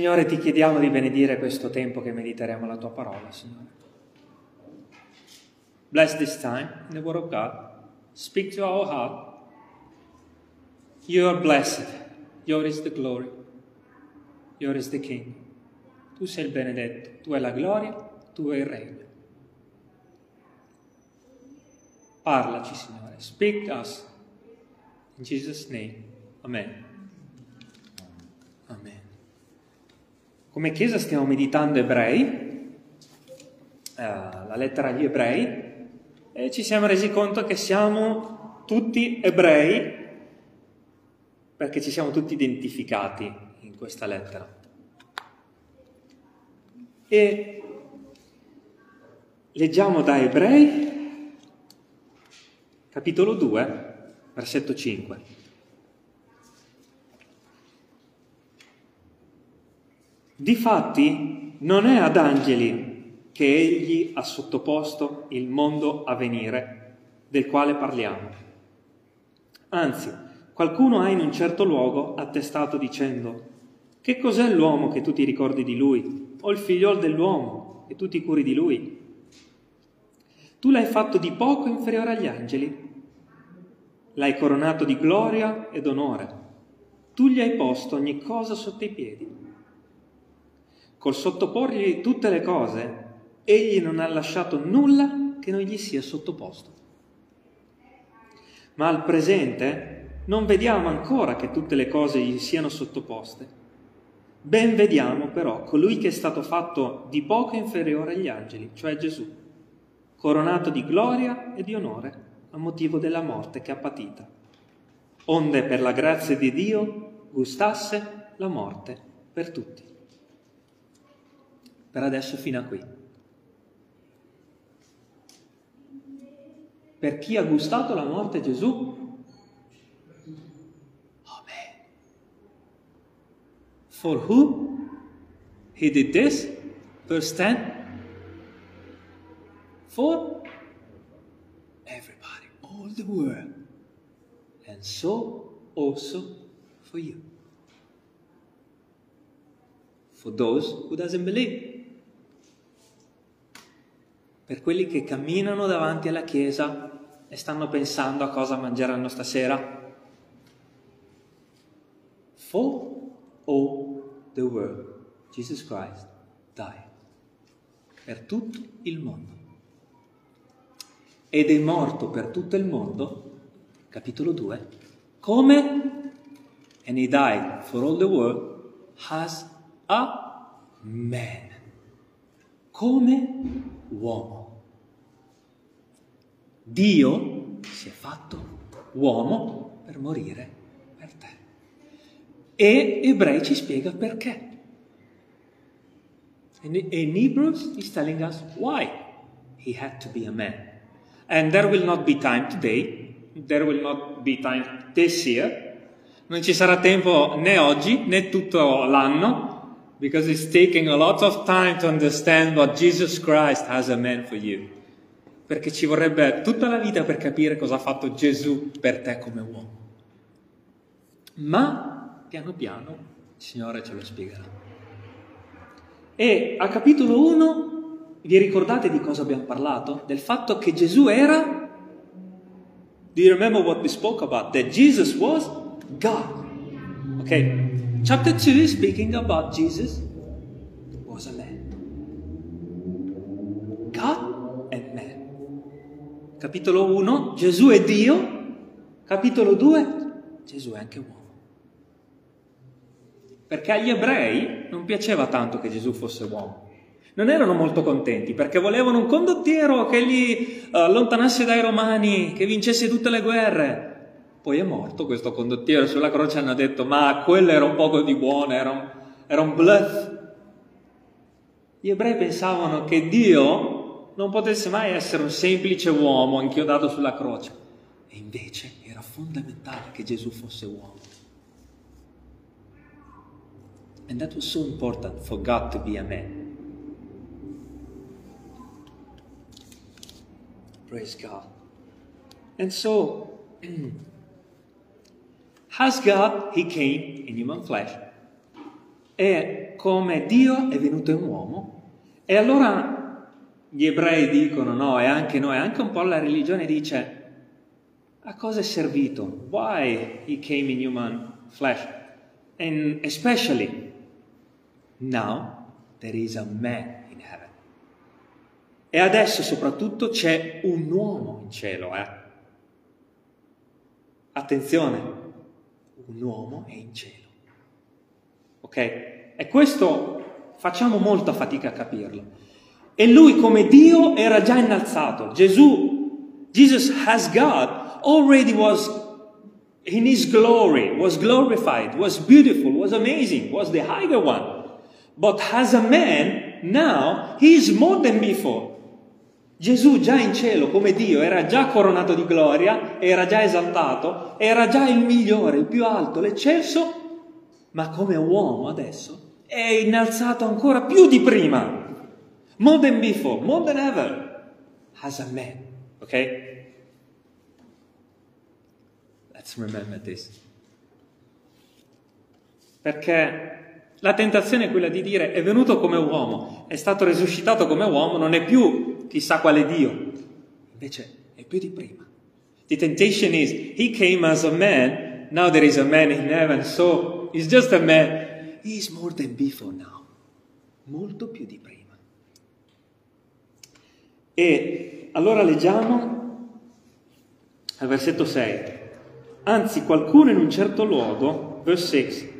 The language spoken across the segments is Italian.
Signore, ti chiediamo di benedire questo tempo che mediteremo la tua parola, Signore. Bless this time in the Word of God. Speak to our heart. You are blessed. Yours is the glory. Yours is the King. Tu sei il benedetto, tu hai la gloria, tu hai il regno. Parlaci, Signore. Speak us. In Jesus' name. Amen. Amen. Come Chiesa stiamo meditando ebrei, eh, la lettera agli ebrei, e ci siamo resi conto che siamo tutti ebrei perché ci siamo tutti identificati in questa lettera. E leggiamo da Ebrei, capitolo 2, versetto 5. Difatti non è ad angeli che egli ha sottoposto il mondo a venire, del quale parliamo. Anzi, qualcuno ha in un certo luogo attestato dicendo, che cos'è l'uomo che tu ti ricordi di lui, o il figliol dell'uomo e tu ti curi di lui? Tu l'hai fatto di poco inferiore agli angeli, l'hai coronato di gloria ed onore, tu gli hai posto ogni cosa sotto i piedi Col sottoporgli tutte le cose, egli non ha lasciato nulla che non gli sia sottoposto. Ma al presente non vediamo ancora che tutte le cose gli siano sottoposte. Ben vediamo però colui che è stato fatto di poco inferiore agli angeli, cioè Gesù, coronato di gloria e di onore a motivo della morte che ha patita, onde per la grazia di Dio gustasse la morte per tutti per adesso fino a qui. Per chi ha gustato la morte Gesù? Amen. For who he did this? Verse 10. For everybody, all the world. And so also for you. For those who doesn't believe per quelli che camminano davanti alla Chiesa e stanno pensando a cosa mangeranno stasera. For all the world, Jesus Christ died. Per tutto il mondo. Ed è morto per tutto il mondo, capitolo 2, come, and he died for all the world, as a man. Come uomo. Dio si è fatto uomo per morire per te. E Ebrei ci spiega perché. And in Hebrews he's telling us why he had to be a man. And there will not be time today, there will not be time this year. Non ci sarà tempo né oggi né tutto l'anno, because it's taking a lot of time to understand what Jesus Christ has a man for you perché ci vorrebbe tutta la vita per capire cosa ha fatto Gesù per te come uomo. Ma piano piano il Signore ce lo spiegherà. E a capitolo 1 vi ricordate di cosa abbiamo parlato? Del fatto che Gesù era Do you remember what we spoke about? That Jesus was God. Okay. Chapter 2 is speaking about Jesus Capitolo 1, Gesù è Dio. Capitolo 2, Gesù è anche uomo. Perché agli ebrei non piaceva tanto che Gesù fosse uomo. Non erano molto contenti perché volevano un condottiero che li uh, allontanasse dai romani, che vincesse tutte le guerre. Poi è morto questo condottiero sulla croce hanno detto ma quello era un poco di buono, era un, era un bluff. Gli ebrei pensavano che Dio non potesse mai essere un semplice uomo inchiodato sulla croce. E invece era fondamentale che Gesù fosse uomo. And that was so important for God to be a man. Praise God. And so, as God, He came in human flesh. E come Dio è venuto in uomo. E allora gli ebrei dicono, no, e anche noi, anche un po' la religione dice, a cosa è servito? Why he came in human flesh? And especially, now there is a man in heaven. E adesso soprattutto c'è un uomo in cielo, eh? Attenzione, un uomo è in cielo. Ok? E questo facciamo molta fatica a capirlo. E lui come Dio era già innalzato. Gesù, Jesus as God already was in his glory, was glorified, was beautiful, was amazing, was the higher one. But as a man, now he is more than before. Gesù già in cielo come Dio era già coronato di gloria, era già esaltato, era già il migliore, il più alto, l'eccelso, ma come uomo adesso è innalzato ancora più di prima. More than before, more than ever, as a man. Ok? Let's remember this. Perché la tentazione è quella di dire è venuto come uomo, è stato risuscitato come uomo, non è più chissà quale Dio. Invece è più di prima. The temptation is he came as a man, now there is a man in heaven, so he's just a man. He is more than before now. Molto più di prima. E allora leggiamo al versetto 6. Anzi, qualcuno in un certo luogo, verse 6,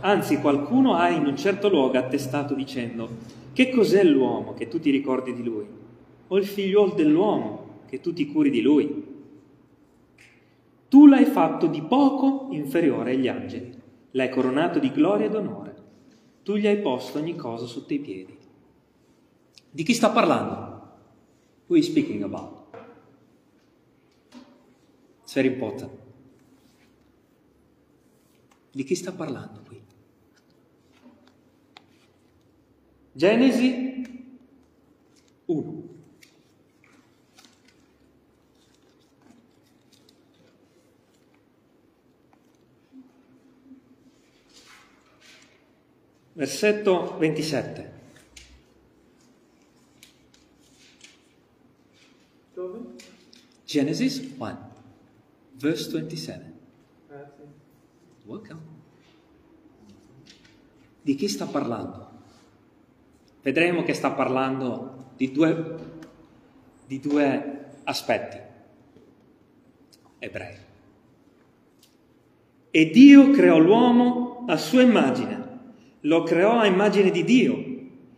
Anzi, qualcuno ha in un certo luogo attestato dicendo, che cos'è l'uomo che tu ti ricordi di lui? O il figliuolo dell'uomo che tu ti curi di lui? Tu l'hai fatto di poco inferiore agli angeli, l'hai coronato di gloria ed onore, tu gli hai posto ogni cosa sotto i piedi. Di chi sta parlando? Who is speaking about? It's very important. Di chi sta parlando qui? Genesi 1. Versetto 27. Genesis 1, verse 27. Grazie. Welcome. Di chi sta parlando? vedremo che sta parlando di due, di due aspetti ebrei. E Dio creò l'uomo a sua immagine, lo creò a immagine di Dio,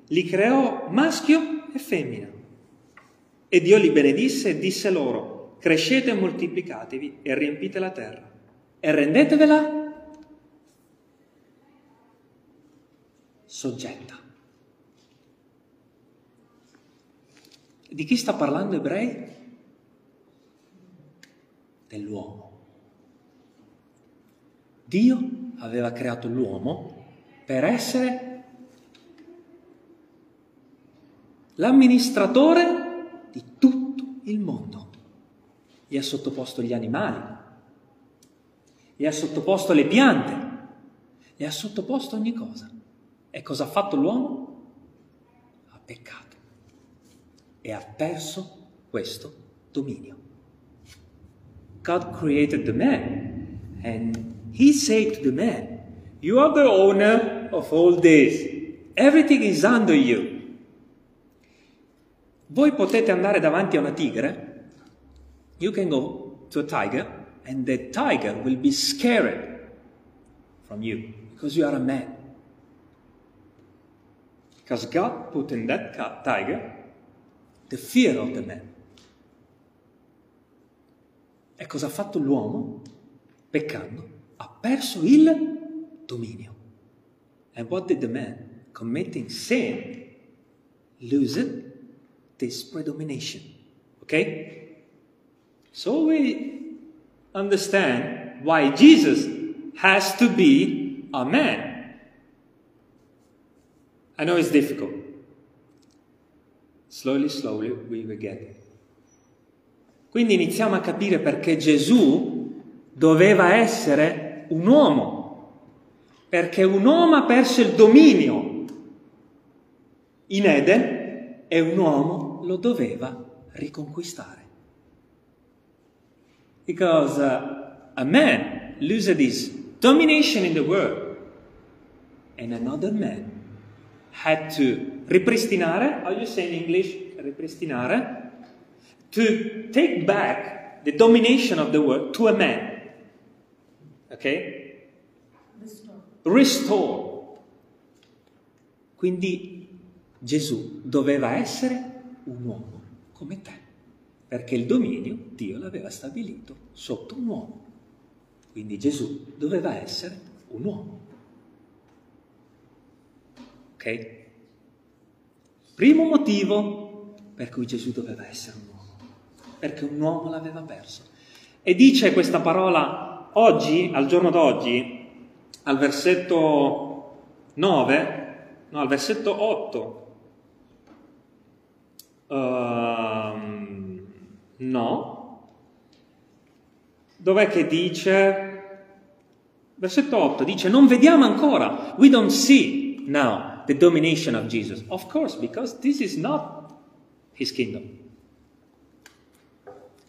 li creò maschio e femmina. E Dio li benedisse e disse loro, crescete e moltiplicatevi e riempite la terra e rendetevela soggetta. Di chi sta parlando ebrei? Dell'uomo. Dio aveva creato l'uomo per essere l'amministratore di tutto il mondo. Gli ha sottoposto gli animali, gli ha sottoposto le piante, gli ha sottoposto ogni cosa. E cosa ha fatto l'uomo? Ha peccato e ha perso questo dominio. God created the man and he said to the man, You are the owner of all this. Everything is under you. Voi potete andare davanti a una tigre. You can go to a tiger and the tiger will be scared from you because you are a man. Because God put in that tiger the fear of the man. E cosa ha fatto l'uomo? Peccando, ha perso il dominio. And what did the man, committing sin, lose this predomination? Okay? So we understand why Jesus has to be a man. I know it's difficult. Slowly, slowly we will get it. Quindi iniziamo a capire perché Gesù doveva essere un uomo. perché un uomo ha perso il dominio in Eden e un uomo lo doveva riconquistare. Because uh, a man loses his domination in the world and another man had to ripristinare, how you say in English, ripristinare, to take back the domination of the world to a man. Ok? Restore. Restore. Quindi Gesù doveva essere un uomo come te, perché il dominio Dio l'aveva stabilito sotto un uomo. Quindi Gesù doveva essere un uomo. Ok? Primo motivo per cui Gesù doveva essere un uomo, perché un uomo l'aveva perso. E dice questa parola oggi, al giorno d'oggi, al versetto 9, no, al versetto 8. Uh, ehm, no. Dov'è che dice? Versetto 8 dice, non vediamo ancora, we don't see now the domination of Jesus? Of course, because this is not his kingdom.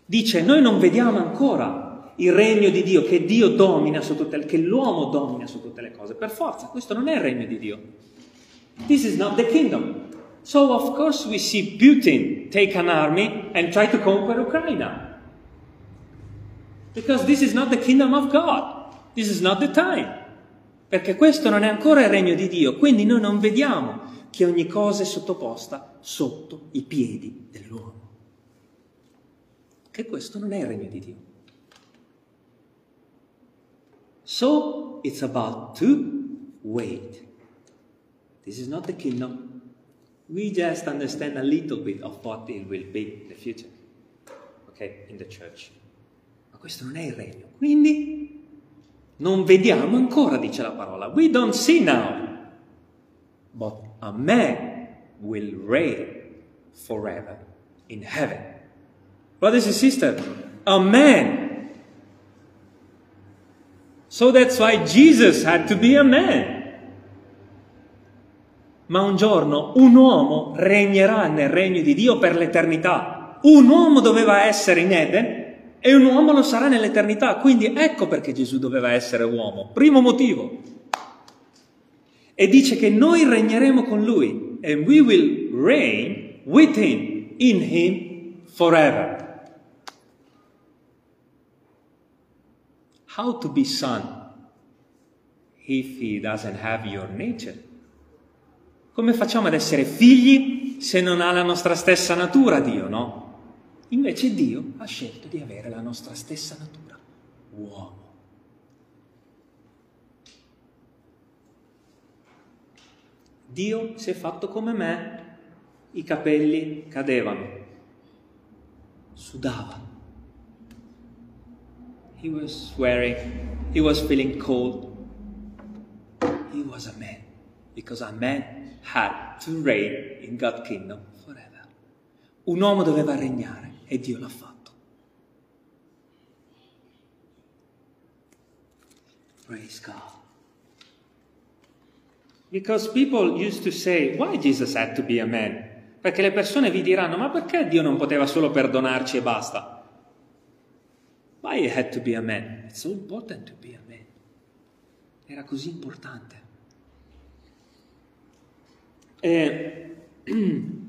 Dice, noi non vediamo ancora il regno di Dio, che Dio domina su tutte le che l'uomo domina su tutte le cose. Per forza, questo non è il regno di Dio. This is not the kingdom. So of course we see Putin take an army and try to conquer Ukraine. Because this is not the kingdom of God. This is not the time perché questo non è ancora il regno di Dio, quindi noi non vediamo che ogni cosa è sottoposta sotto i piedi dell'uomo. Che questo non è il regno di Dio. So it's about to wait. This is not the kingdom. We just understand a little bit of what it will be in the future. Okay, in the church. Ma questo non è il regno. Quindi non vediamo ancora, dice la parola. We don't see now. But a man will reign forever in heaven. Brothers and sisters, a man. So that's why Jesus had to be a man. Ma un giorno un uomo regnerà nel regno di Dio per l'eternità. Un uomo doveva essere in Eden e un uomo lo sarà nell'eternità. Quindi ecco perché Gesù doveva essere uomo. Primo motivo. E dice che noi regneremo con lui. And we will reign with him, in him, forever. How to be son if he doesn't have your nature? Come facciamo ad essere figli se non ha la nostra stessa natura Dio, no? Invece Dio ha scelto di avere la nostra stessa natura, uomo. Dio si è fatto come me, i capelli cadevano, sudava. He was swearing, he was feeling cold. He was a man, because a man had to reign in God's kingdom forever. Un uomo doveva regnare e Dio l'ha fatto. Praise God. Because people used to say, why Jesus had to be a man? Perché le persone vi diranno, ma perché Dio non poteva solo perdonarci e basta? Why he had to be a man? It's so important to be a man. Era così importante. E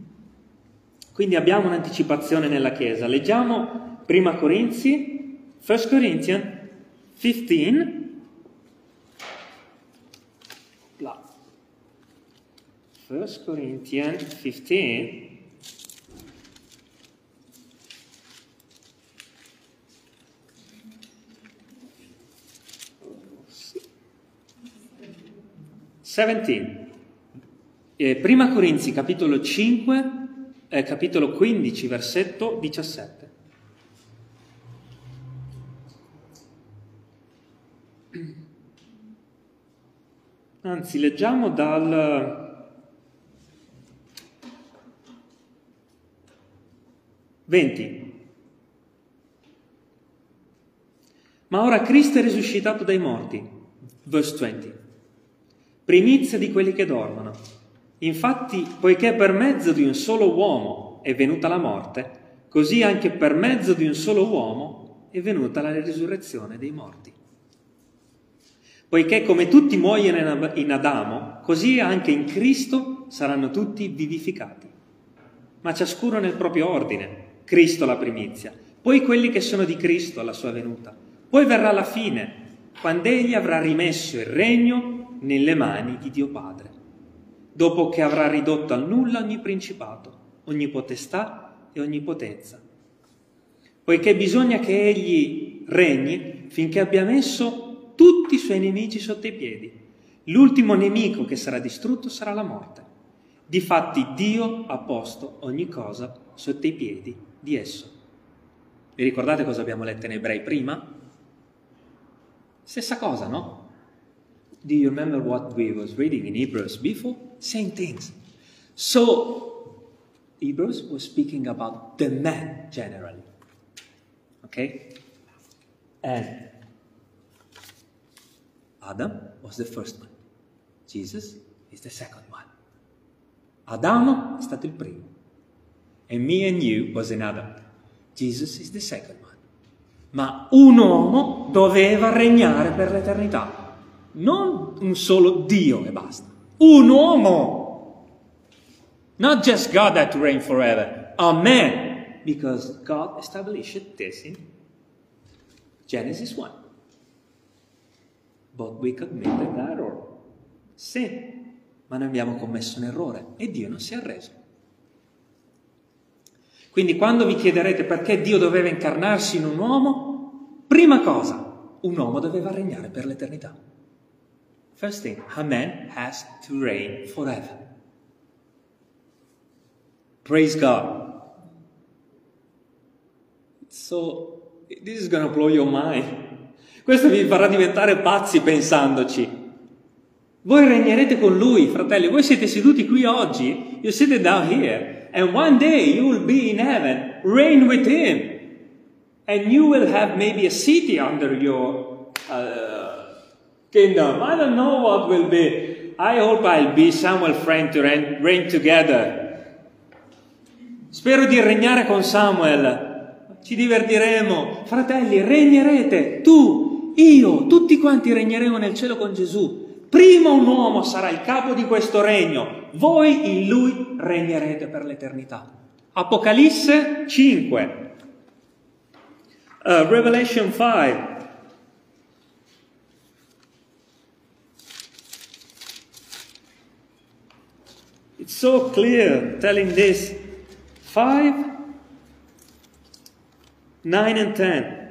Quindi abbiamo un'anticipazione nella Chiesa. Leggiamo prima Corinzi, 1 Corinthians 15. 1 Corinthians 15. Seventeen. Eh, prima Corinzi capitolo 5 eh, capitolo 15, versetto 17. Anzi, leggiamo dal 20. Ma ora Cristo è risuscitato dai morti. Verse 20. primizia di quelli che dormono. Infatti, poiché per mezzo di un solo uomo è venuta la morte, così anche per mezzo di un solo uomo è venuta la risurrezione dei morti. Poiché come tutti muoiono in Adamo, così anche in Cristo saranno tutti vivificati. Ma ciascuno nel proprio ordine. Cristo la primizia, poi quelli che sono di Cristo alla sua venuta. Poi verrà la fine, quando egli avrà rimesso il regno nelle mani di Dio Padre, dopo che avrà ridotto al nulla ogni principato, ogni potestà e ogni potenza. Poiché bisogna che egli regni finché abbia messo tutti i suoi nemici sotto i piedi. L'ultimo nemico che sarà distrutto sarà la morte. Difatti Dio ha posto ogni cosa sotto i piedi di esso. Vi ricordate cosa abbiamo letto in Ebrei prima? Stessa cosa, no? Do you remember what we was reading in Hebrews before? Same things. So, Hebrews was speaking about the man generally. Okay? And Adam was the first one. Jesus is the second one. Adamo è stato il primo. And me and you was in Adam. Jesus is the second one. Ma un uomo doveva regnare per l'eternità. Non un solo Dio e basta. Un uomo. Not just God that to reign forever. A man. Because God established this in Genesis 1. But we committed an error. Sì, ma noi abbiamo commesso un errore e Dio non si è arreso. Quindi quando vi chiederete perché Dio doveva incarnarsi in un uomo, prima cosa, un uomo doveva regnare per l'eternità. First thing, a man has to reign forever. Praise God. So, this is gonna blow your mind. Questo vi farà diventare pazzi pensandoci. Voi regnerete con lui, fratelli. Voi siete seduti qui oggi. You sit down here. And one day you will be in heaven, reign with him. And you will have maybe a city under your uh, kingdom. I don't know what will be. I hope I'll be Samuel friend to reign together. Spero di regnare con Samuel. Ci divertiremo. Fratelli, regnerete. Tu, io, tutti quanti regneremo nel cielo con Gesù. Prima un uomo sarà il capo di questo regno, voi in lui regnerete per l'eternità. Apocalisse 5, uh, Revelation 5. It's so clear telling this. 5, 9 and 10.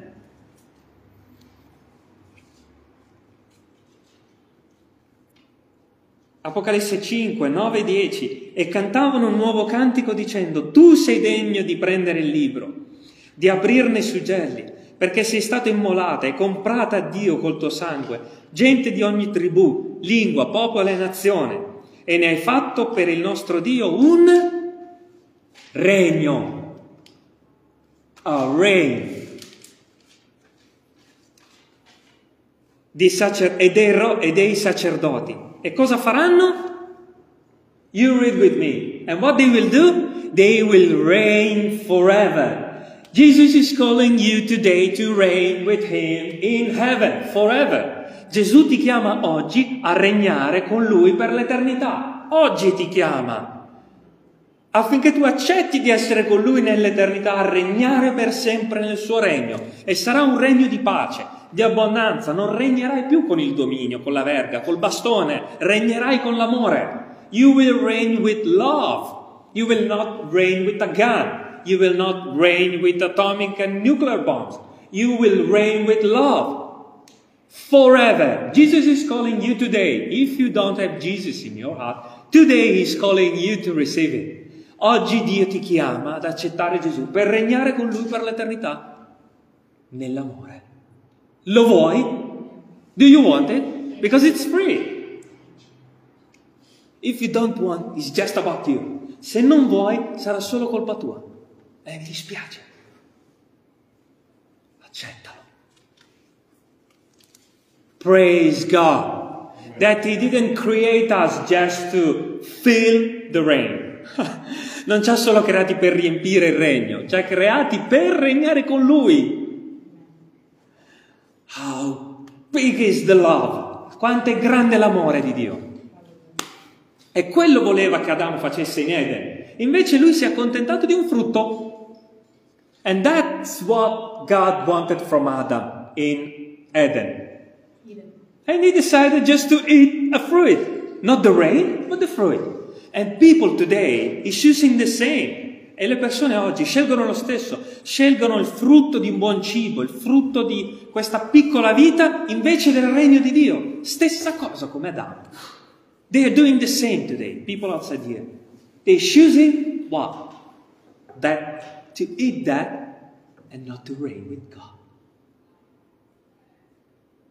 Apocalisse 5, 9 e 10, e cantavano un nuovo cantico dicendo, tu sei degno di prendere il libro, di aprirne i suggelli, perché sei stata immolata e comprata a Dio col tuo sangue, gente di ogni tribù, lingua, popolo e nazione, e ne hai fatto per il nostro Dio un regno. A reign. Sacer- e, dei ro- e dei sacerdoti e cosa faranno? You read with me. And what they will do? They will reign forever. Jesus is calling you today to reign with him in heaven forever. Gesù ti chiama oggi a regnare con lui per l'eternità. Oggi ti chiama affinché tu accetti di essere con lui nell'eternità, a regnare per sempre nel suo regno. E sarà un regno di pace, di abbondanza, non regnerai più con il dominio, con la verga, col bastone, regnerai con l'amore. You will reign with love. You will not reign with a gun. You will not reign with atomic and nuclear bombs. You will reign with love. Forever. Jesus is calling you today. If you don't have Jesus in your heart, today He's calling you to receive it. Oggi Dio ti chiama ad accettare Gesù per regnare con Lui per l'eternità nell'amore. Lo vuoi? Do you want it? Because it's free. If you don't want, it's just about you. Se non vuoi, sarà solo colpa tua. E mi dispiace. Accettalo. Praise God. That He didn't create us just to fill the rain. non ci ha solo creati per riempire il regno, ci ha creati per regnare con Lui. How big is the love? Quanto è grande l'amore di Dio. E quello voleva che Adamo facesse in Eden. Invece lui si è accontentato di un frutto. And that's what God wanted from Adam in Eden. And he decided just to eat a fruit. Not the rain, but the fruit. And people today is choosing the same. E le persone oggi scelgono lo stesso, scelgono il frutto di un buon cibo, il frutto di questa piccola vita invece del regno di Dio. Stessa cosa come Adamo. They are doing the same today, people outside here. They're choosing what? That to eat that and not to reign with God.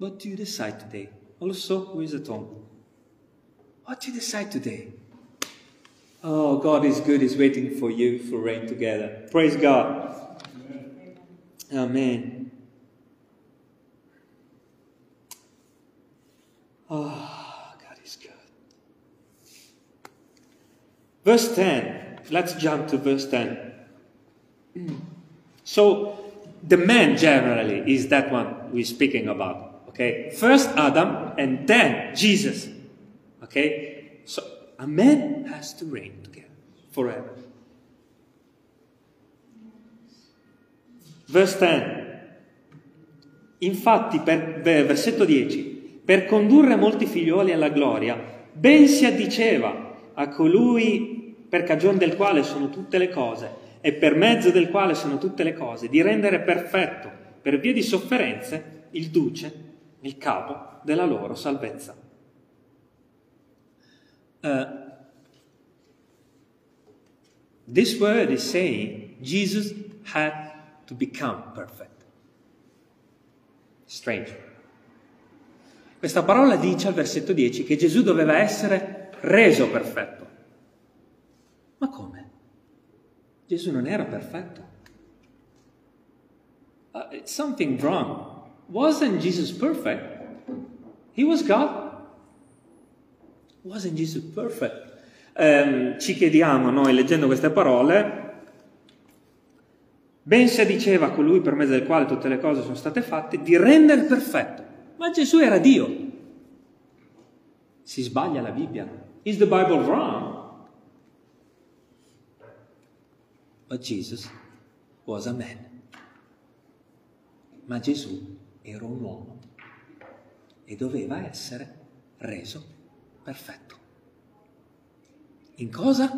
What do you decide today? Also, who is at home? What do you decide today? Oh, God is good, He's waiting for you for reign together. Praise God. Amen. Oh, God is good. Verse 10. Let's jump to verse 10. So, the man generally is that one we're speaking about. Okay? First Adam and then Jesus. Okay? So, a man has to reign together forever. Verse 10. Infatti, per, versetto 10, per condurre molti figlioli alla gloria, ben si addiceva a colui per cagione del quale sono tutte le cose e per mezzo del quale sono tutte le cose, di rendere perfetto, per via di sofferenze, il duce, il capo della loro salvezza. Uh, this word is saying Jesus had to become perfect. Strange. Questa parola dice al versetto 10 che Gesù doveva essere reso perfetto. Ma come? Gesù non era perfetto. Uh, something wrong. Wasn't Jesus perfect? He was God. Wasn't Jesus perfect? Um, ci chiediamo noi, leggendo queste parole, ben si diceva colui per mezzo del quale tutte le cose sono state fatte, di rendere perfetto. Ma Gesù era Dio. Si sbaglia la Bibbia. Is the Bible wrong? But Jesus was a man. Ma Gesù era un uomo e doveva essere reso perfetto. In cosa?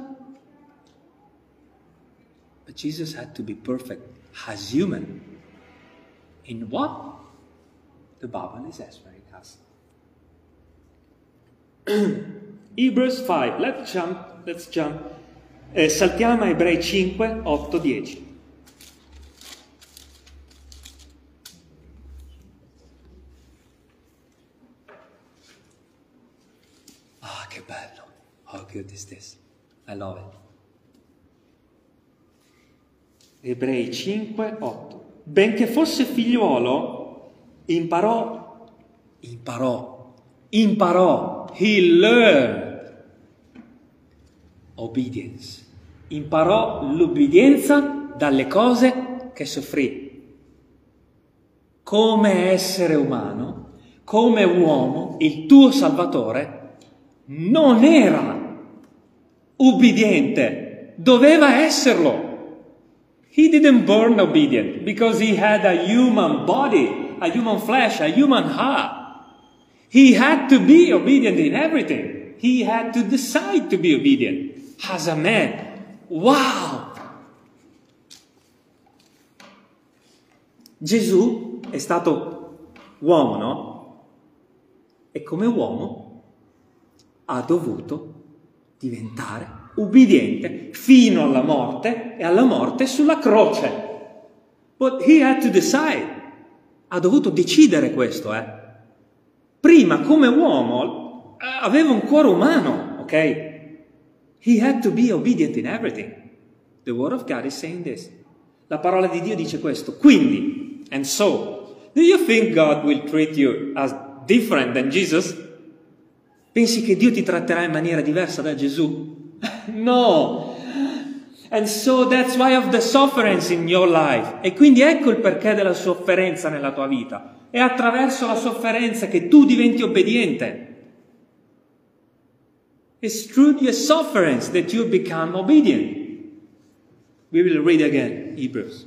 But Jesus had to be perfect as human. In what? The Bible is answering us. Hebrews 5, let's jump, let's jump. Eh, saltiamo a Ebrei 5, 8, 10. Che bello. How good is this? I love it. Ebrei 5, 8. Benché fosse figliuolo, imparò, imparò, imparò, he learned obedience. Imparò l'obbedienza dalle cose che soffrì. Come essere umano, come uomo, il tuo Salvatore non era ubbidiente, doveva esserlo. He didn't born obedient because he had a human body, a human flesh, a human heart. He had to be obedient in everything. He had to decide to be obedient as a man. Wow! Gesù è stato uomo, no? E come uomo ha dovuto diventare ubbidiente fino alla morte e alla morte sulla croce. But he had to decide. Ha dovuto decidere questo, eh. Prima, come uomo, aveva un cuore umano, ok? He had to be obedient in everything. The word of God is saying this. La parola di Dio dice questo. Quindi, and so, do you think God will treat you as different than Jesus? Pensi che Dio ti tratterà in maniera diversa da Gesù? no! And so that's why of the sufferance in your life. E quindi ecco il perché della sofferenza nella tua vita. È attraverso la sofferenza che tu diventi obbediente. It's through your sufferance that you become obedient. We will read again Hebrews.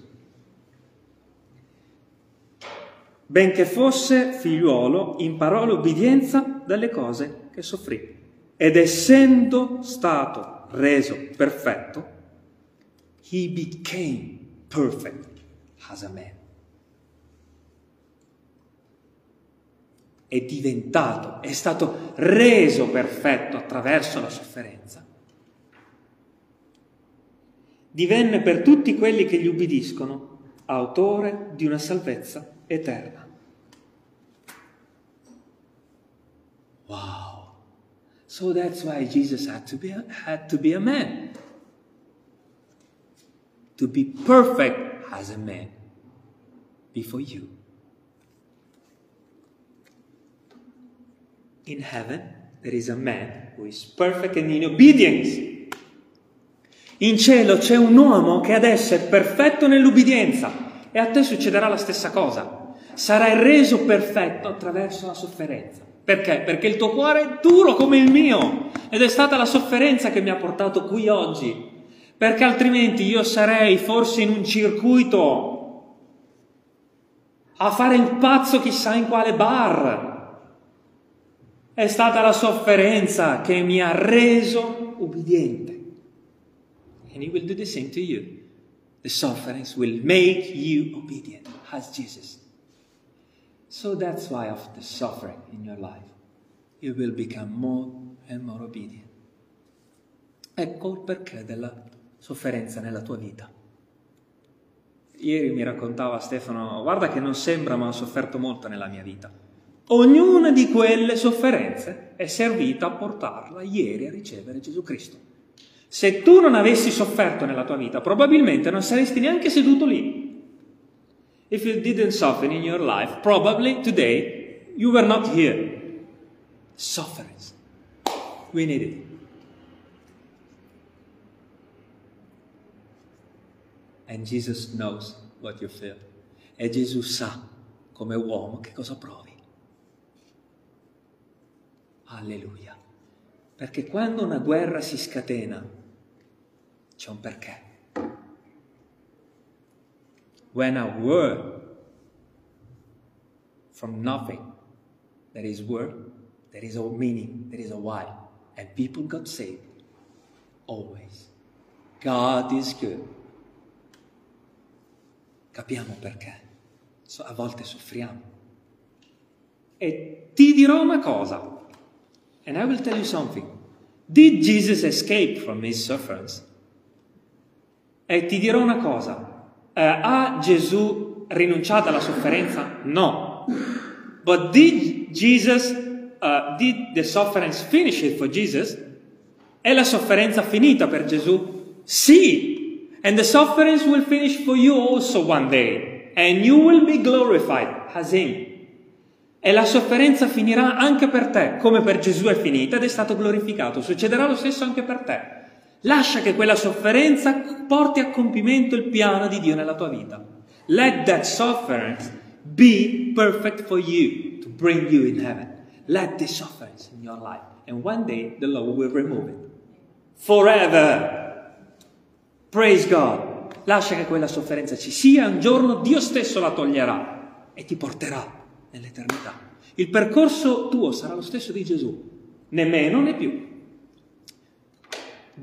Benché fosse figliuolo, imparò l'obbedienza dalle cose che soffrì. Ed essendo stato reso perfetto, he became perfect as a man. È diventato, è stato reso perfetto attraverso la sofferenza. Divenne per tutti quelli che gli ubbidiscono autore di una salvezza eterna. Wow. So that's why Jesus had to be a, had to be a man. To be perfect as a man before you. In heaven, there is a man who is perfect and in obedience. In cielo c'è un uomo che adesso è perfetto nell'ubbidienza e a te succederà la stessa cosa. Sarai reso perfetto attraverso la sofferenza. Perché? Perché il tuo cuore è duro come il mio ed è stata la sofferenza che mi ha portato qui oggi. Perché altrimenti io sarei forse in un circuito a fare il pazzo chissà in quale bar. È stata la sofferenza che mi ha reso ubbidiente. And he will do the same to you. The sufferings will make you obedient as Jesus. So that's why of the suffering in your life, you will become more and more obedient. Ecco il perché della sofferenza nella tua vita. Ieri mi raccontava Stefano, guarda che non sembra ma ho sofferto molto nella mia vita. Ognuna di quelle sofferenze è servita a portarla ieri a ricevere Gesù Cristo. Se tu non avessi sofferto nella tua vita, probabilmente non saresti neanche seduto lì If you didn't suffer in your life, probably today you were not here. Sufferings. We need it. And Jesus knows what you feel. E Gesù sa, come uomo, che cosa provi. Alleluia. Perché quando una guerra si scatena, c'è un perché when a word from nothing, there is word, there is a meaning, there is a why, and people got saved. Always. God is good. Capiamo perché. So, a volte soffriamo. E ti dirò una cosa. And I will tell you something. Did Jesus escape from his sufferings? E ti dirò una cosa eh, ha Gesù rinunciato alla sofferenza? No. But did Jesus, uh, did the sufferance finish it for Jesus? È la sofferenza finita per Gesù? Sì. And the sufferance will finish for you also one day. And you will be glorified as him. E la sofferenza finirà anche per te, come per Gesù è finita ed è stato glorificato. Succederà lo stesso anche per te. Lascia che quella sofferenza porti a compimento il piano di Dio nella tua vita. Let that sufferance be perfect for you to bring you in heaven. Let this sufferance in your life. And one day the Lord will remove it. Forever. Praise God. Lascia che quella sofferenza ci sia, un giorno Dio stesso la toglierà e ti porterà nell'eternità. Il percorso tuo sarà lo stesso di Gesù, né meno né più.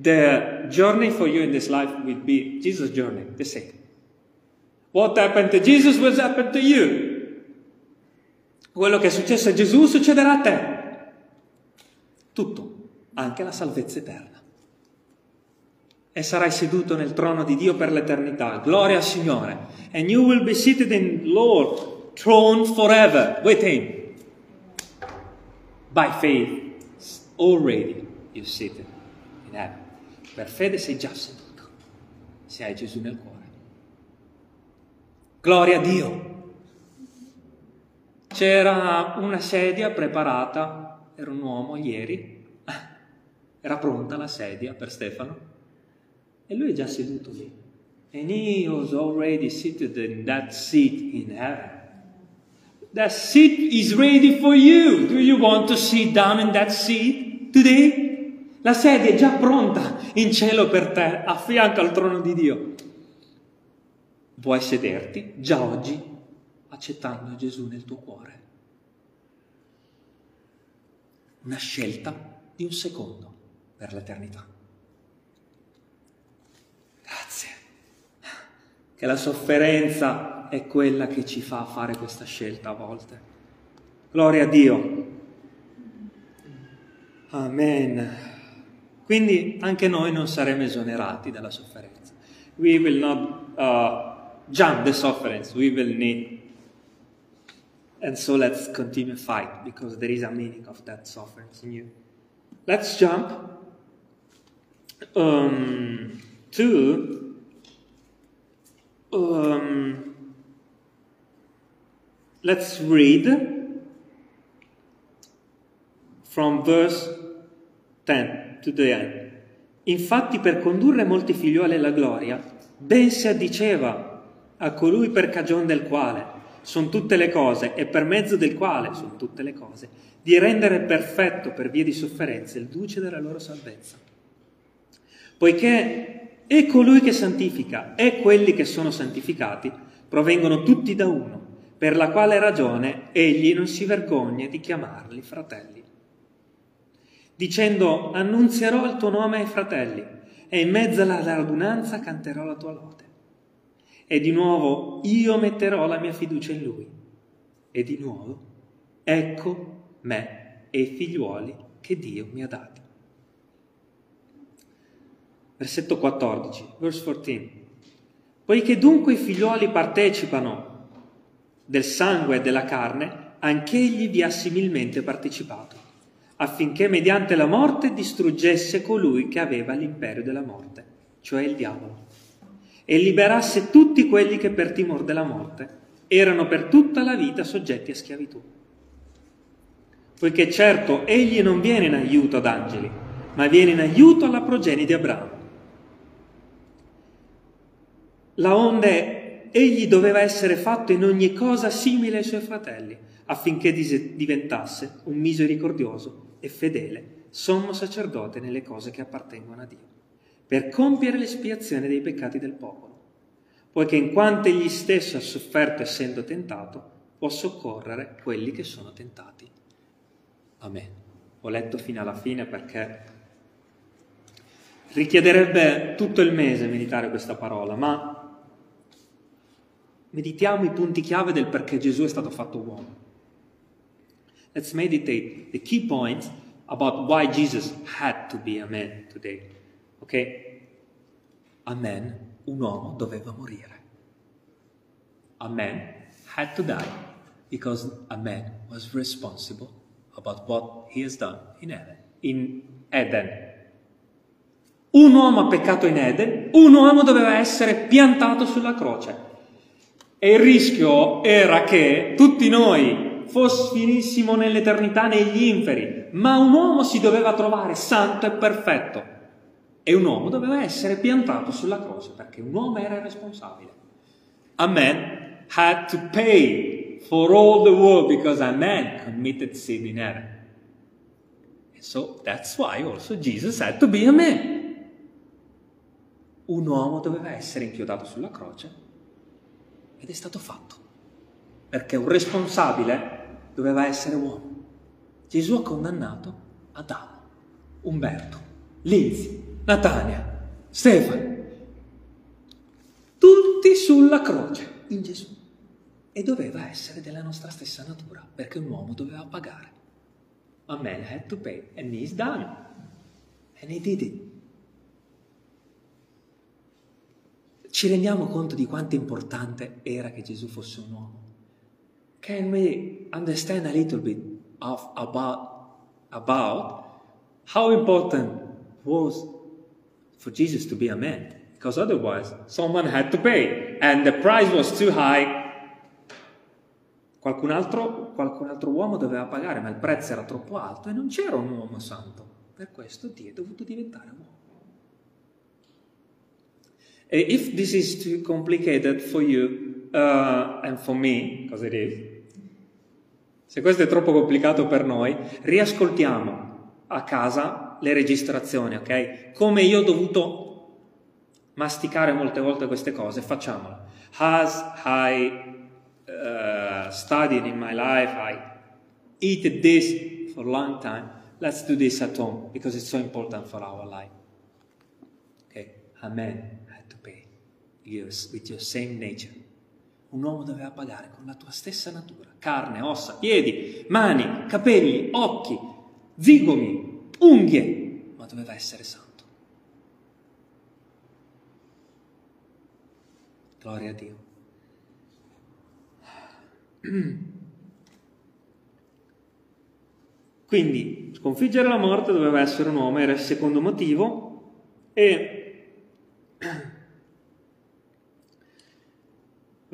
The journey for you in this life will be Jesus' journey, the same. What happened to Jesus will happen to you. Quello che è successo a Gesù succederà a te. Tutto, anche la salvezza eterna. E sarai seduto nel trono di Dio per l'eternità. Gloria al Signore. And you will be seated in Lord throne forever with Him. By faith, already you seated in heaven. Per fede sei già seduto, se hai Gesù nel cuore. Gloria a Dio! C'era una sedia preparata era un uomo ieri, era pronta la sedia per Stefano e lui è già seduto lì. And he was already seated in that seat in heaven. That seat is ready for you. Do you want to sit down in that seat today? La sedia è già pronta in cielo per te, a fianco al trono di Dio. Vuoi sederti già oggi accettando Gesù nel tuo cuore? Una scelta di un secondo per l'eternità. Grazie. Che la sofferenza è quella che ci fa fare questa scelta a volte. Gloria a Dio. Amen. Quindi anche noi non saremo esonerati dalla sofferenza. We will not uh, jump the sufferance, we will need. And so let's continue fight because there is a meaning of that sufferance in you. Let's jump um, to um, let's read from verse 10 to the end. Infatti per condurre molti figlioli alla gloria, ben si addiceva a colui per cagion del quale sono tutte le cose e per mezzo del quale sono tutte le cose, di rendere perfetto per via di sofferenze il duce della loro salvezza. Poiché è colui che santifica e quelli che sono santificati provengono tutti da uno, per la quale ragione egli non si vergogna di chiamarli fratelli. Dicendo, annunzierò il tuo nome ai fratelli, e in mezzo alla radunanza canterò la tua lode. E di nuovo io metterò la mia fiducia in lui. E di nuovo, ecco me e i figliuoli che Dio mi ha dati. Versetto 14, verse 14. Poiché dunque i figliuoli partecipano del sangue e della carne, anch'egli vi ha similmente partecipato, affinché mediante la morte distruggesse colui che aveva l'imperio della morte, cioè il diavolo, e liberasse tutti quelli che per timor della morte erano per tutta la vita soggetti a schiavitù. Poiché certo egli non viene in aiuto ad angeli, ma viene in aiuto alla progenie di Abramo. La onde egli doveva essere fatto in ogni cosa simile ai suoi fratelli, affinché diventasse un misericordioso e fedele sommo sacerdote nelle cose che appartengono a Dio, per compiere l'espiazione dei peccati del popolo, poiché in quanto egli stesso ha sofferto essendo tentato, può soccorrere quelli che sono tentati. Amen. Ho letto fino alla fine perché richiederebbe tutto il mese meditare questa parola, ma meditiamo i punti chiave del perché Gesù è stato fatto uomo. Let's meditate the key points about why Jesus had to be a man today. Ok? A man, un uomo doveva morire. A man had to die because a man was responsible about what he has done in Eden. In Eden. Un uomo ha peccato in Eden, un uomo doveva essere piantato sulla croce. E il rischio era che tutti noi finissimo nell'eternità negli inferi, ma un uomo si doveva trovare santo e perfetto e un uomo doveva essere piantato sulla croce perché un uomo era responsabile. A man had to pay for all the world because a man committed sin in heaven. And so that's why also Jesus had to be a man. Un uomo doveva essere inchiodato sulla croce ed è stato fatto, perché un responsabile doveva essere uomo. Gesù ha condannato Adamo, Umberto, Linzi, Natania, Stefano, tutti sulla croce in Gesù. E doveva essere della nostra stessa natura, perché un uomo doveva pagare. A man had to pay, and he's done. And he did it. Ci rendiamo conto di quanto importante era che Gesù fosse un uomo? Can we understand a little bit of about, about how important was for Jesus to be a man? Because otherwise, someone had to pay, and the price was too high. Qualcun altro, qualcun altro uomo doveva pagare, ma il prezzo era troppo alto e non c'era un uomo santo. Per questo Dio è dovuto diventare uomo. If this is too complicated for you uh, and for me, because it is, se questo è troppo complicato per noi, riascoltiamo a casa le registrazioni, ok? Come io ho dovuto masticare molte volte queste cose, facciamolo. As I uh, studied in my life, I eat this for a long time. Let's do this at home because it's so important for our life. Okay, a man had to pay with your same nature. Un uomo doveva pagare con la tua stessa natura, carne, ossa, piedi, mani, capelli, occhi, zigomi, unghie, ma doveva essere santo. Gloria a Dio. Quindi sconfiggere la morte doveva essere un uomo, era il secondo motivo e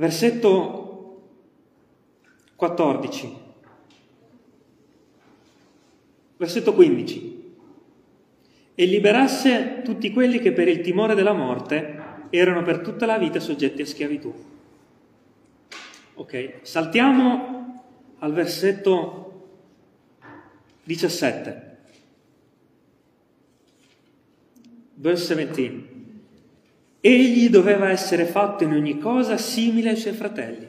versetto 14, versetto 15, e liberasse tutti quelli che per il timore della morte erano per tutta la vita soggetti a schiavitù. Ok, saltiamo al versetto 17. Verse 17. Egli doveva essere fatto in ogni cosa simile ai suoi fratelli,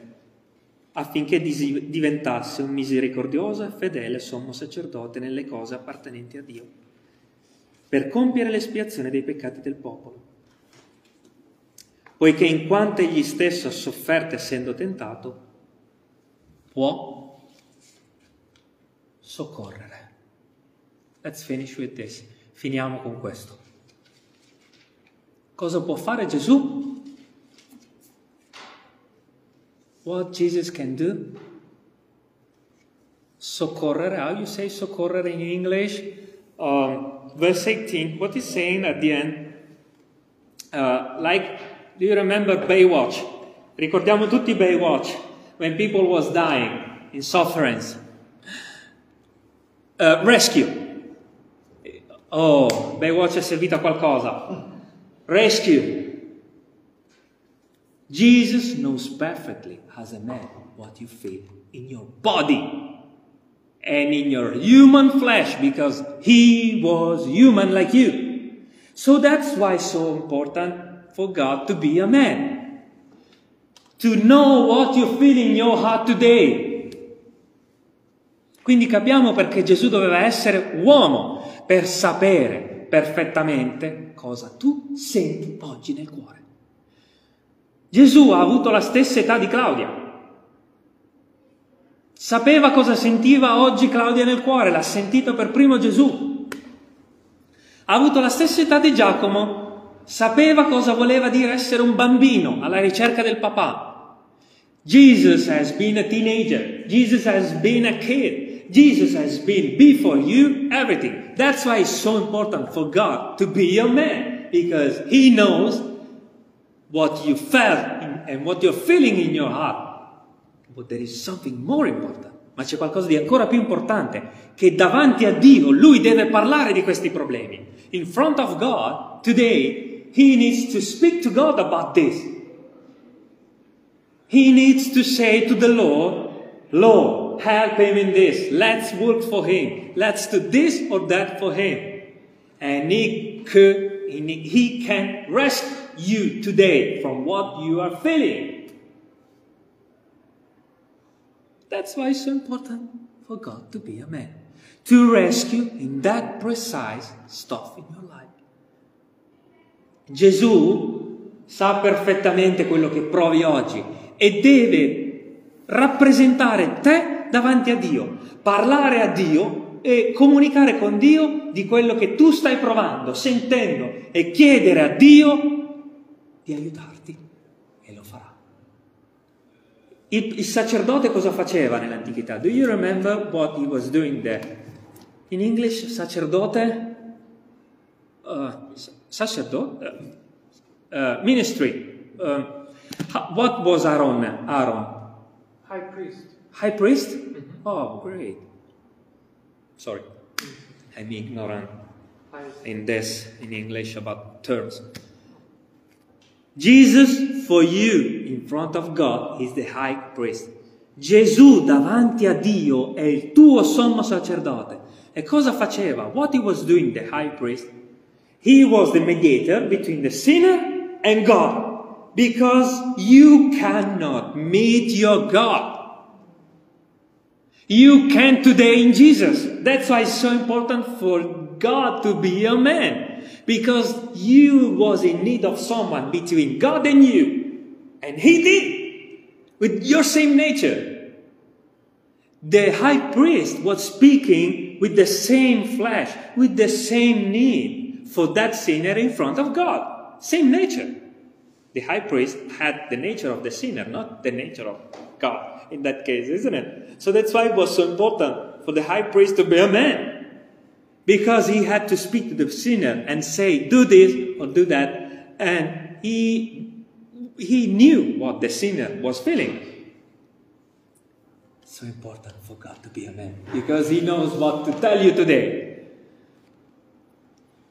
affinché diventasse un misericordioso e fedele sommo sacerdote nelle cose appartenenti a Dio, per compiere l'espiazione dei peccati del popolo poiché in quanto egli stesso ha sofferto essendo tentato, può soccorrere. Let's finish with this. Finiamo con questo. Cosa può fare Gesù? What Jesus can do? Soccorrere. How you say soccorrere in English? Um, verse 18, what is saying at the end? Uh, like Do you remember Baywatch? Ricordiamo tutti Baywatch, when people was dying in sufferance. Uh, rescue. Oh, Baywatch è servito a qualcosa. Rescue. Jesus knows perfectly as a man what you feel in your body and in your human flesh because he was human like you. So that's why it's so important for God to be a man. To know what you feel in your heart today. Quindi capiamo perché Gesù doveva essere uomo per sapere perfettamente cosa tu senti oggi nel cuore. Gesù ha avuto la stessa età di Claudia. Sapeva cosa sentiva oggi Claudia nel cuore, l'ha sentito per primo Gesù. Ha avuto la stessa età di Giacomo, sapeva cosa voleva dire essere un bambino alla ricerca del papà. Jesus has been a teenager. Jesus has been a kid. Jesus has been before you everything. That's why it's so important for God to be your man because He knows what you felt and what you're feeling in your heart. But there is something more important. Ma c'è qualcosa di ancora più importante, che davanti a Dio lui deve parlare di questi problemi. In front of God, today, he needs to speak to God about this. He needs to say to the Lord, Lord, help him in this. Let's work for him. Let's do this or that for him. And he could, he can rescue you today from what you are feeling. That's why it's so important for God to be a man. To rescue in that precise stuff in your life. Gesù sa perfettamente quello che provi oggi e deve rappresentare te davanti a Dio, parlare a Dio e comunicare con Dio di quello che tu stai provando, sentendo e chiedere a Dio di aiutarti e lo farà. Il, il sacerdote cosa faceva nell'antichità? Do you remember what he was doing there? In English, sacerdote? Uh, sacerdote, uh, uh, ministry. Um, what was Aaron? Aaron? High priest. High priest? Oh, great. Sorry, I'm ignorant in this, in English, about terms. Jesus, for you, in front of God, is the high priest. Gesù davanti a Dio è il tuo sommo sacerdote. E cosa faceva? What he was doing, the high priest? He was the mediator between the sinner and God. Because you cannot meet your God. You can today in Jesus. That's why it's so important for God to be a man. Because you was in need of someone between God and you. And he did. With your same nature. The high priest was speaking with the same flesh, with the same need for that sinner in front of God. Same nature. The high priest had the nature of the sinner, not the nature of God in that case, isn't it? So that's why it was so important for the high priest to be a man. Because he had to speak to the sinner and say, do this or do that. And he, he knew what the sinner was feeling. So important for God to be a man. Because he knows what to tell you today.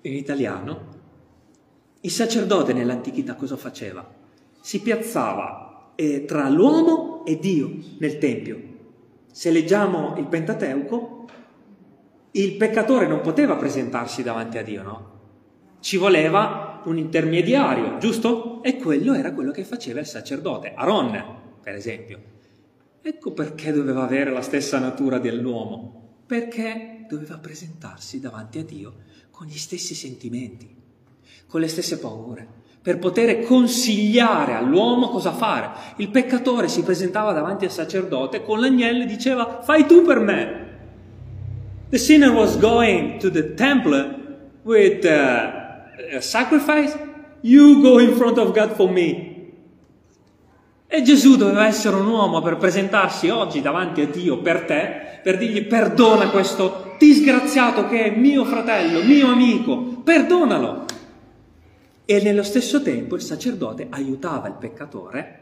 In italiano, il sacerdote nell'antichità cosa faceva? Si piazzava eh, tra l'uomo e Dio nel Tempio. Se leggiamo il Pentateuco, il peccatore non poteva presentarsi davanti a Dio, no? Ci voleva un intermediario, giusto? E quello era quello che faceva il sacerdote, Aaron, per esempio. Ecco perché doveva avere la stessa natura dell'uomo, perché doveva presentarsi davanti a Dio con gli stessi sentimenti, con le stesse paure, per poter consigliare all'uomo cosa fare. Il peccatore si presentava davanti al sacerdote con l'agnello e diceva fai tu per me. The sinner was going to the temple with uh, a sacrifice. You go in front of God for me. E Gesù doveva essere un uomo per presentarsi oggi davanti a Dio per te, per dirgli perdona questo disgraziato che è mio fratello, mio amico, perdonalo. E nello stesso tempo il sacerdote aiutava il peccatore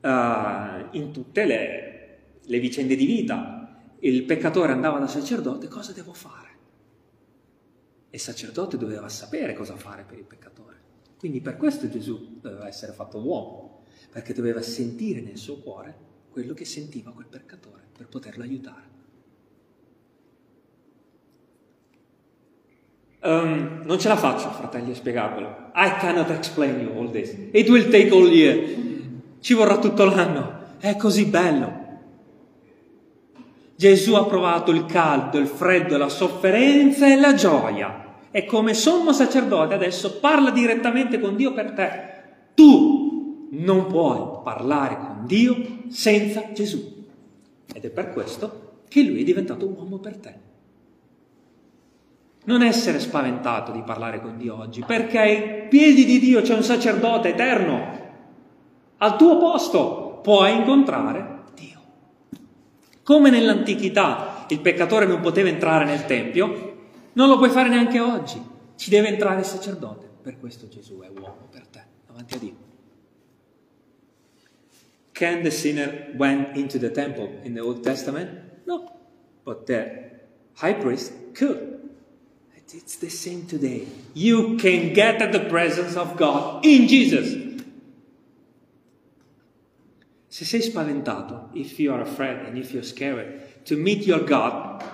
uh, in tutte le, le vicende di vita. Il peccatore andava dal sacerdote, cosa devo fare? E il sacerdote doveva sapere cosa fare per il peccatore. Quindi per questo Gesù doveva essere fatto uomo, perché doveva sentire nel suo cuore quello che sentiva quel peccatore per poterlo aiutare. Um, non ce la faccio, fratelli, a spiegarvelo. I cannot explain you all this. It will take all year. Ci vorrà tutto l'anno. È così bello. Gesù ha provato il caldo, il freddo, la sofferenza e la gioia. E come sommo sacerdote adesso parla direttamente con Dio per te. Tu non puoi parlare con Dio senza Gesù. Ed è per questo che lui è diventato uomo per te. Non essere spaventato di parlare con Dio oggi, perché ai piedi di Dio c'è un sacerdote eterno. Al tuo posto puoi incontrare Dio. Come nell'antichità il peccatore non poteva entrare nel Tempio, non lo puoi fare neanche oggi. Ci deve entrare il sacerdote. Per questo Gesù è uomo per te, davanti a Dio. Can the sinner went into the temple in the Old Testament? No. But the high priest could. It's the same today. You can get at the presence of God in Jesus. Se sei spaventato, if you are afraid and if you're scared to meet your God,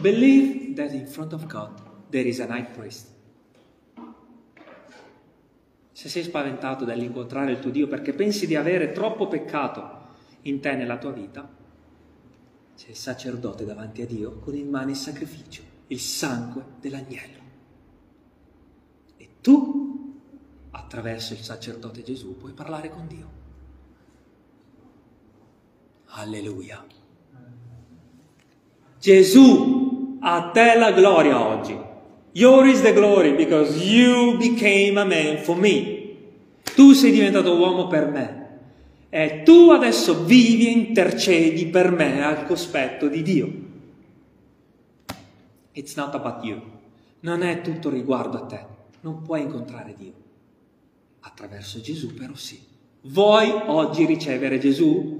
believe that in front of God there is an high priest. Se sei spaventato dall'incontrare il tuo Dio perché pensi di avere troppo peccato in te nella tua vita, c'è il sacerdote davanti a Dio con in mano il sacrificio il sangue dell'agnello. E tu, attraverso il sacerdote Gesù, puoi parlare con Dio. Alleluia. Gesù, a te la gloria oggi. Your is the glory because you became a man for me. Tu sei diventato uomo per me. E tu adesso vivi e intercedi per me al cospetto di Dio. It's not about you. Non è tutto riguardo a te. Non puoi incontrare Dio. Attraverso Gesù però sì. Vuoi oggi ricevere Gesù?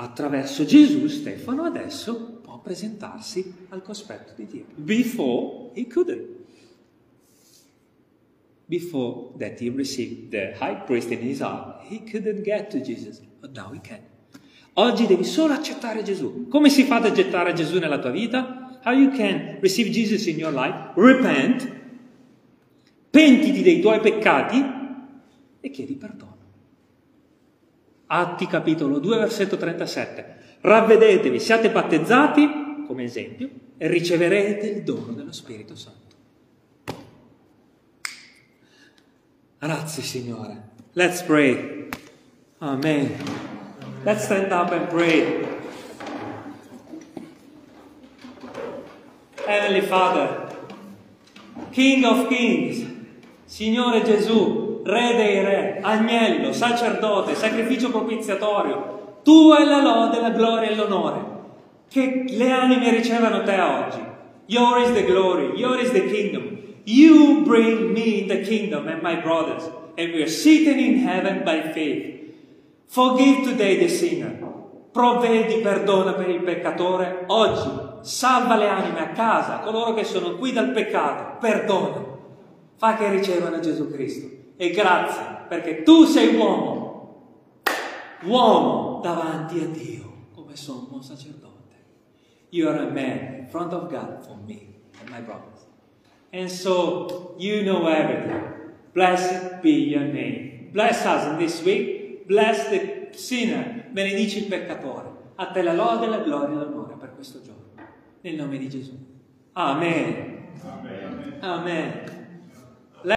attraverso Gesù Stefano adesso può presentarsi al cospetto di Dio. Before he couldn't. Before that he received the high priest in his heart, he couldn't get to Jesus, but now he can. Oggi devi solo accettare Gesù. Come si fa ad accettare Gesù nella tua vita? How you can receive Jesus in your life? Repent, pentiti dei tuoi peccati e chiedi perdono. Atti capitolo 2 versetto 37. Ravvedetevi, siate battezzati, come esempio, e riceverete il dono dello Spirito Santo. Grazie Signore. Let's pray. Amen. Let's stand up and pray. Heavenly Father, King of Kings, Signore Gesù, Re dei Re, Agnello, Sacerdote, Sacrificio propiziatorio, Tua è la lode, la gloria e l'onore. Che le anime ricevano Te oggi. Your is the glory, Your is the kingdom. You bring me the kingdom and my brothers, and we are seated in heaven by faith. Forgive today the sinner. Provvedi perdona per il peccatore oggi. Salva le anime a casa, coloro che sono qui dal peccato. Perdona. Fa che ricevano Gesù Cristo. E grazie perché tu sei uomo. Uomo davanti a Dio come sommo sacerdote. You are a man in front of God for me and my brothers. And so you know everything. Blessed be your name. Bless us in this week. Bless the sinner. Benedici il peccatore. A te la lode, la gloria e l'onore per questo giorno. Nel nome di Gesù. Amen. Amen. Amen.